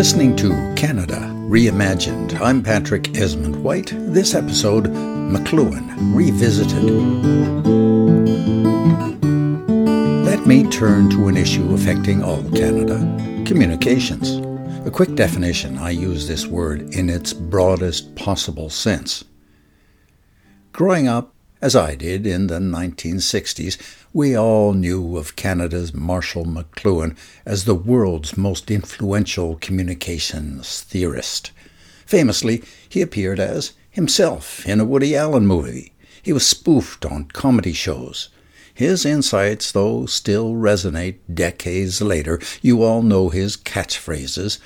listening to Canada Reimagined. I'm Patrick Esmonde-White. This episode, McLuhan Revisited. Let me turn to an issue affecting all Canada communications. A quick definition I use this word in its broadest possible sense. Growing up, as I did in the 1960s, we all knew of Canada's Marshall McLuhan as the world's most influential communications theorist. Famously, he appeared as himself in a Woody Allen movie. He was spoofed on comedy shows. His insights, though, still resonate decades later. You all know his catchphrases.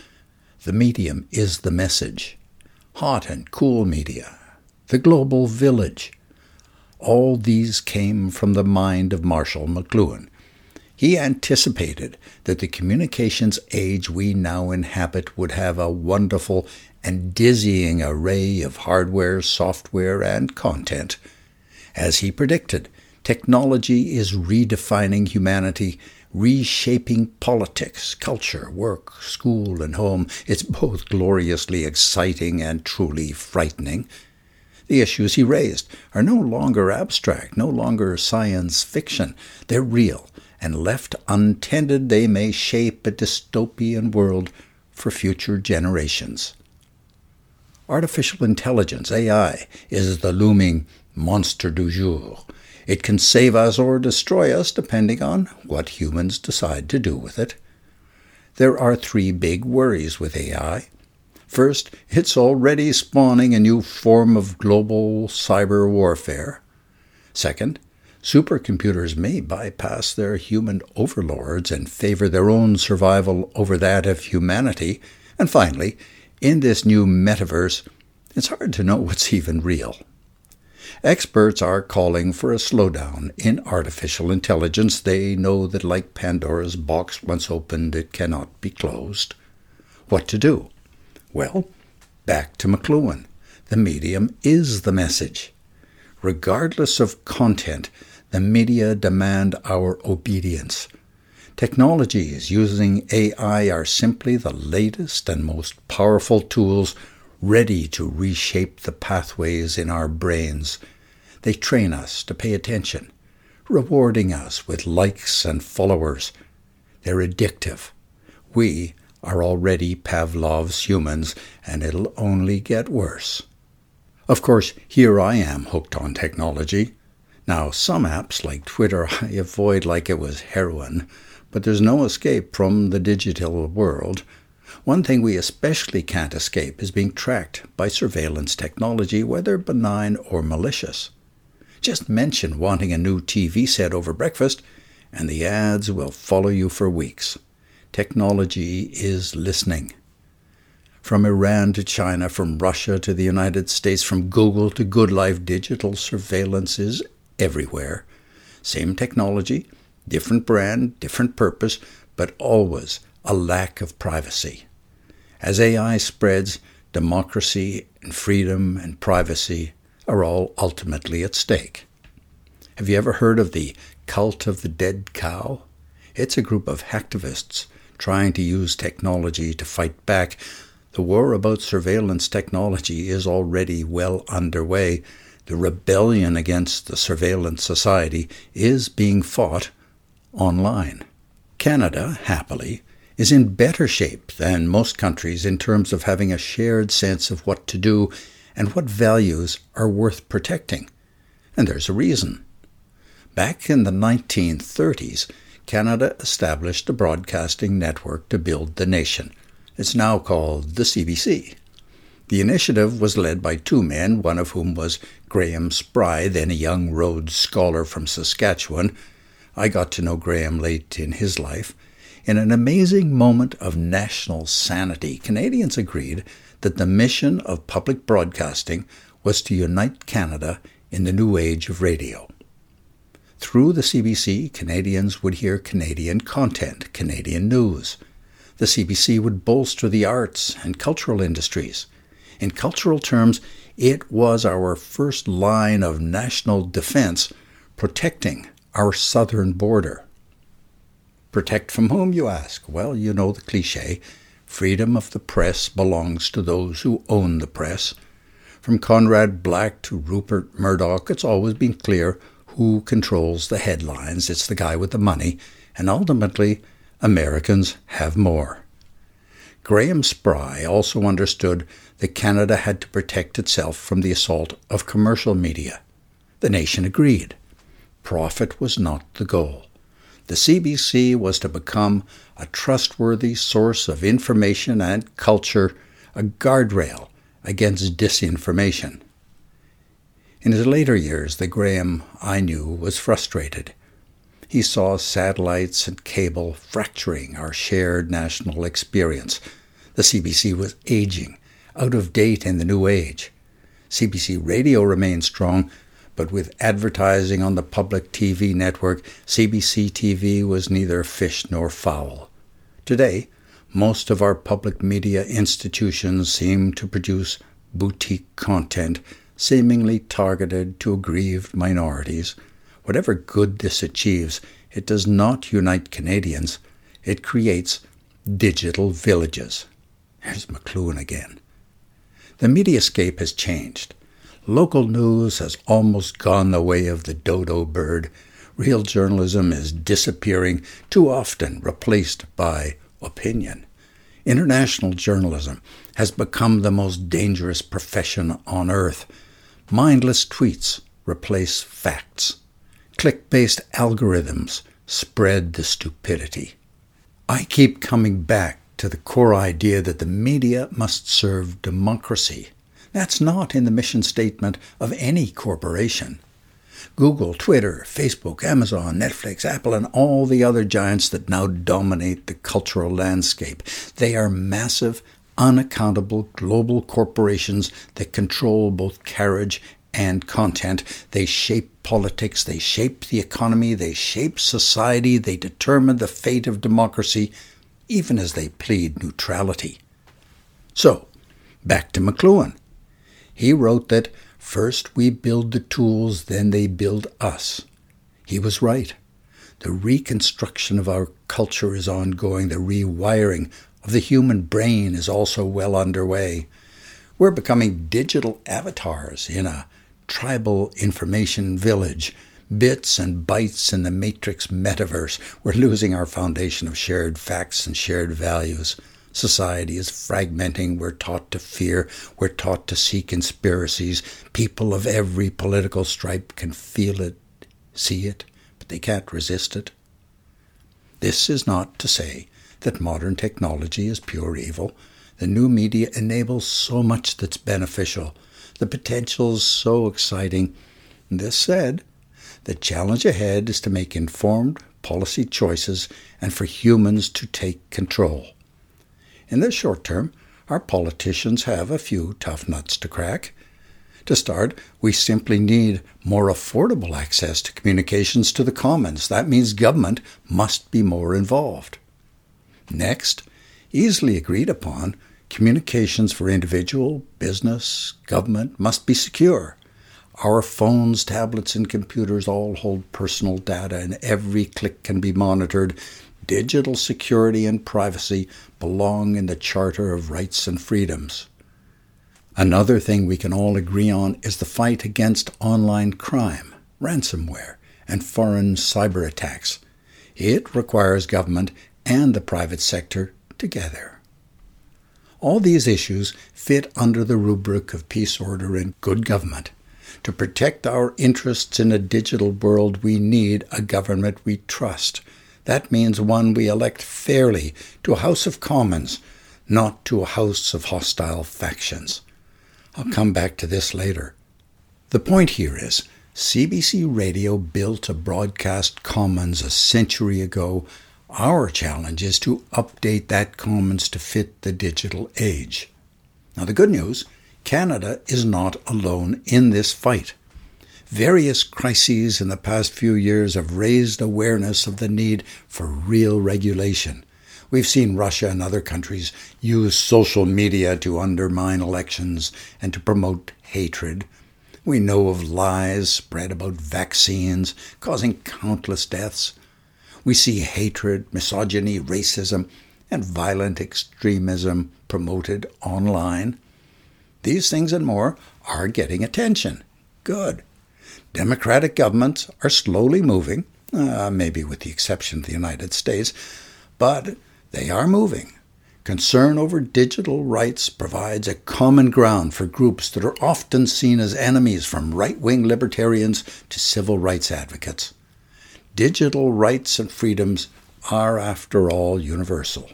The medium is the message. Hot and cool media. The global village all these came from the mind of Marshall McLuhan. He anticipated that the communications age we now inhabit would have a wonderful and dizzying array of hardware, software, and content. As he predicted, technology is redefining humanity, reshaping politics, culture, work, school, and home. It's both gloriously exciting and truly frightening. The issues he raised are no longer abstract, no longer science fiction. They're real, and left untended, they may shape a dystopian world for future generations. Artificial intelligence, AI, is the looming monster du jour. It can save us or destroy us depending on what humans decide to do with it. There are three big worries with AI First, it's already spawning a new form of global cyber warfare. Second, supercomputers may bypass their human overlords and favor their own survival over that of humanity. And finally, in this new metaverse, it's hard to know what's even real. Experts are calling for a slowdown in artificial intelligence. They know that, like Pandora's box, once opened, it cannot be closed. What to do? Well, back to McLuhan. The medium is the message. Regardless of content, the media demand our obedience. Technologies using AI are simply the latest and most powerful tools ready to reshape the pathways in our brains. They train us to pay attention, rewarding us with likes and followers. They're addictive. We are already Pavlov's humans, and it'll only get worse. Of course, here I am hooked on technology. Now, some apps like Twitter I avoid like it was heroin, but there's no escape from the digital world. One thing we especially can't escape is being tracked by surveillance technology, whether benign or malicious. Just mention wanting a new TV set over breakfast, and the ads will follow you for weeks technology is listening. From Iran to China, from Russia to the United States, from Google to Good Life, digital surveillance is everywhere. Same technology, different brand, different purpose, but always a lack of privacy. As AI spreads, democracy and freedom and privacy are all ultimately at stake. Have you ever heard of the cult of the dead cow? It's a group of hacktivists trying to use technology to fight back. The war about surveillance technology is already well underway. The rebellion against the surveillance society is being fought online. Canada, happily, is in better shape than most countries in terms of having a shared sense of what to do and what values are worth protecting. And there's a reason. Back in the 1930s, Canada established a broadcasting network to build the nation. It's now called the CBC. The initiative was led by two men, one of whom was Graham Spry, then a young Rhodes Scholar from Saskatchewan. I got to know Graham late in his life. In an amazing moment of national sanity, Canadians agreed that the mission of public broadcasting was to unite Canada in the new age of radio. Through the CBC, Canadians would hear Canadian content, Canadian news. The CBC would bolster the arts and cultural industries. In cultural terms, it was our first line of national defense protecting our southern border. Protect from whom, you ask? Well, you know the cliche freedom of the press belongs to those who own the press. From Conrad Black to Rupert Murdoch, it's always been clear who controls the headlines. It's the guy with the money, and ultimately, Americans have more. Graham Spry also understood that Canada had to protect itself from the assault of commercial media. The nation agreed. Profit was not the goal. The CBC was to become a trustworthy source of information and culture, a guardrail against disinformation. In his later years, the Graham I knew was frustrated. He saw satellites and cable fracturing our shared national experience. The CBC was aging, out of date in the new age. CBC radio remained strong, but with advertising on the public TV network, CBC TV was neither fish nor fowl. Today, most of our public media institutions seem to produce boutique content seemingly targeted to aggrieved minorities. Whatever good this achieves, it does not unite Canadians, it creates digital villages. There's McLuhan again. The mediascape has changed. Local news has almost gone the way of the dodo bird. Real journalism is disappearing, too often replaced by opinion. International journalism has become the most dangerous profession on earth. Mindless tweets replace facts. Click based algorithms spread the stupidity. I keep coming back to the core idea that the media must serve democracy. That's not in the mission statement of any corporation. Google, Twitter, Facebook, Amazon, Netflix, Apple, and all the other giants that now dominate the cultural landscape. They are massive unaccountable global corporations that control both carriage and content. They shape politics, they shape the economy, they shape society, they determine the fate of democracy, even as they plead neutrality. So, back to McLuhan. He wrote that first we build the tools, then they build us. He was right. The reconstruction of our culture is ongoing, the rewiring of the human brain is also well underway. We're becoming digital avatars in a tribal information village, bits and bytes in the matrix metaverse. We're losing our foundation of shared facts and shared values. Society is fragmenting. We're taught to fear. We're taught to see conspiracies. People of every political stripe can feel it, see it, but they can't resist it. This is not to say that modern technology is pure evil. The new media enables so much that's beneficial. The potential is so exciting. This said, the challenge ahead is to make informed policy choices and for humans to take control. In the short term, our politicians have a few tough nuts to crack. To start, we simply need more affordable access to communications to the commons. That means government must be more involved. Next, easily agreed upon, communications for individual, business, government must be secure. Our phones, tablets, and computers all hold personal data, and every click can be monitored. Digital security and privacy belong in the Charter of Rights and Freedoms. Another thing we can all agree on is the fight against online crime, ransomware, and foreign cyber attacks. It requires government and the private sector together. All these issues fit under the rubric of peace, order, and good government. To protect our interests in a digital world, we need a government we trust. That means one we elect fairly to a House of Commons, not to a House of hostile factions. I'll come back to this later. The point here is CBC Radio built a broadcast commons a century ago our challenge is to update that commons to fit the digital age. Now, the good news Canada is not alone in this fight. Various crises in the past few years have raised awareness of the need for real regulation. We've seen Russia and other countries use social media to undermine elections and to promote hatred. We know of lies spread about vaccines causing countless deaths. We see hatred, misogyny, racism, and violent extremism promoted online. These things and more are getting attention. Good. Democratic governments are slowly moving, uh, maybe with the exception of the United States, but they are moving. Concern over digital rights provides a common ground for groups that are often seen as enemies, from right wing libertarians to civil rights advocates. Digital rights and freedoms are, after all, universal.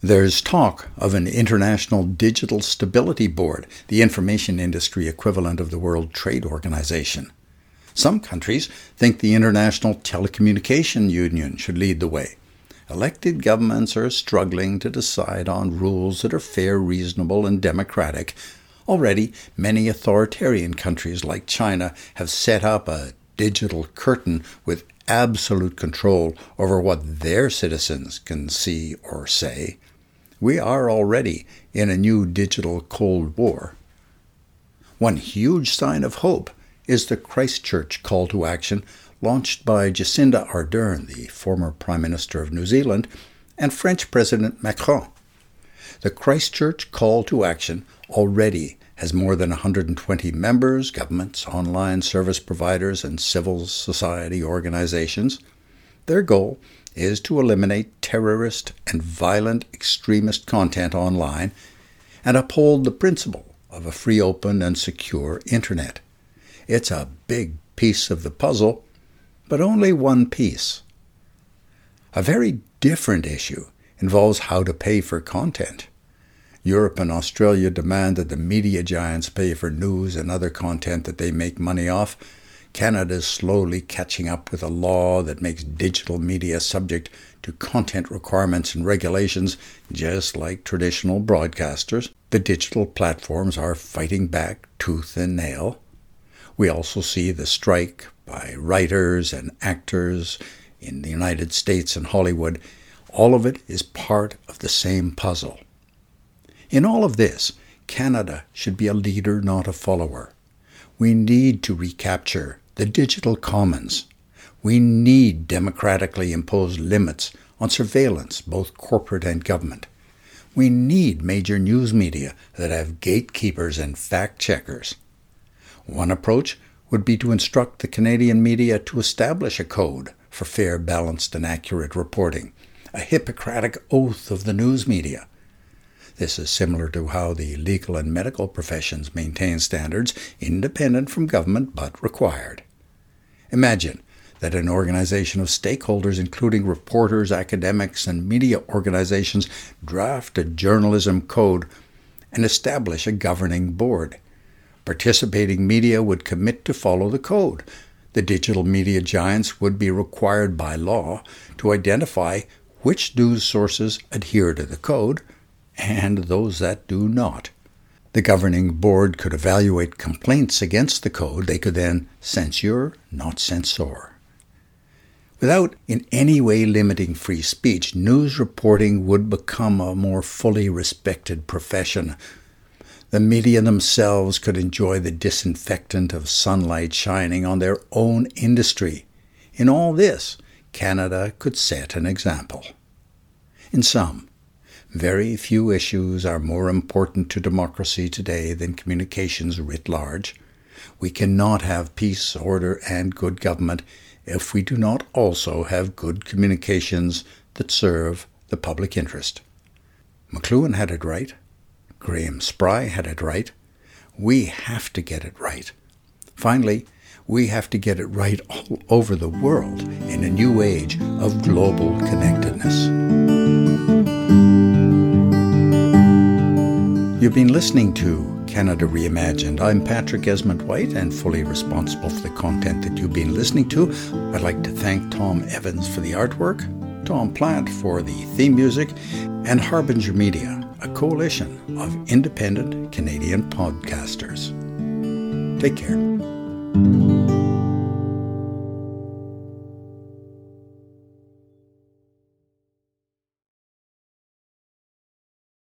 There's talk of an international digital stability board, the information industry equivalent of the World Trade Organization. Some countries think the International Telecommunication Union should lead the way. Elected governments are struggling to decide on rules that are fair, reasonable, and democratic. Already, many authoritarian countries like China have set up a digital curtain with absolute control over what their citizens can see or say. We are already in a new digital Cold War. One huge sign of hope is the Christchurch call to action launched by Jacinda Ardern, the former Prime Minister of New Zealand, and French President Macron. The Christchurch call to action already has more than 120 members, governments, online service providers, and civil society organizations. Their goal is to eliminate terrorist and violent extremist content online and uphold the principle of a free, open, and secure Internet. It's a big piece of the puzzle, but only one piece. A very different issue involves how to pay for content. Europe and Australia demand that the media giants pay for news and other content that they make money off, Canada is slowly catching up with a law that makes digital media subject to content requirements and regulations, just like traditional broadcasters. The digital platforms are fighting back tooth and nail. We also see the strike by writers and actors in the United States and Hollywood. All of it is part of the same puzzle. In all of this, Canada should be a leader, not a follower. We need to recapture the digital commons. We need democratically imposed limits on surveillance, both corporate and government. We need major news media that have gatekeepers and fact checkers. One approach would be to instruct the Canadian media to establish a code for fair, balanced, and accurate reporting, a Hippocratic oath of the news media. This is similar to how the legal and medical professions maintain standards independent from government but required. Imagine that an organization of stakeholders, including reporters, academics, and media organizations, draft a journalism code and establish a governing board. Participating media would commit to follow the code. The digital media giants would be required by law to identify which news sources adhere to the code and those that do not. The governing board could evaluate complaints against the code. They could then censure, not censor. Without in any way limiting free speech, news reporting would become a more fully respected profession. The media themselves could enjoy the disinfectant of sunlight shining on their own industry. In all this, Canada could set an example. In sum, very few issues are more important to democracy today than communications writ large. We cannot have peace, order, and good government if we do not also have good communications that serve the public interest. McLuhan had it right. Graham Spry had it right. We have to get it right. Finally, we have to get it right all over the world in a new age of global connectedness. You've been listening to Canada Reimagined. I'm Patrick Esmonde-White and fully responsible for the content that you've been listening to. I'd like to thank Tom Evans for the artwork, Tom Plant for the theme music, and Harbinger Media, a coalition of independent Canadian podcasters. Take care.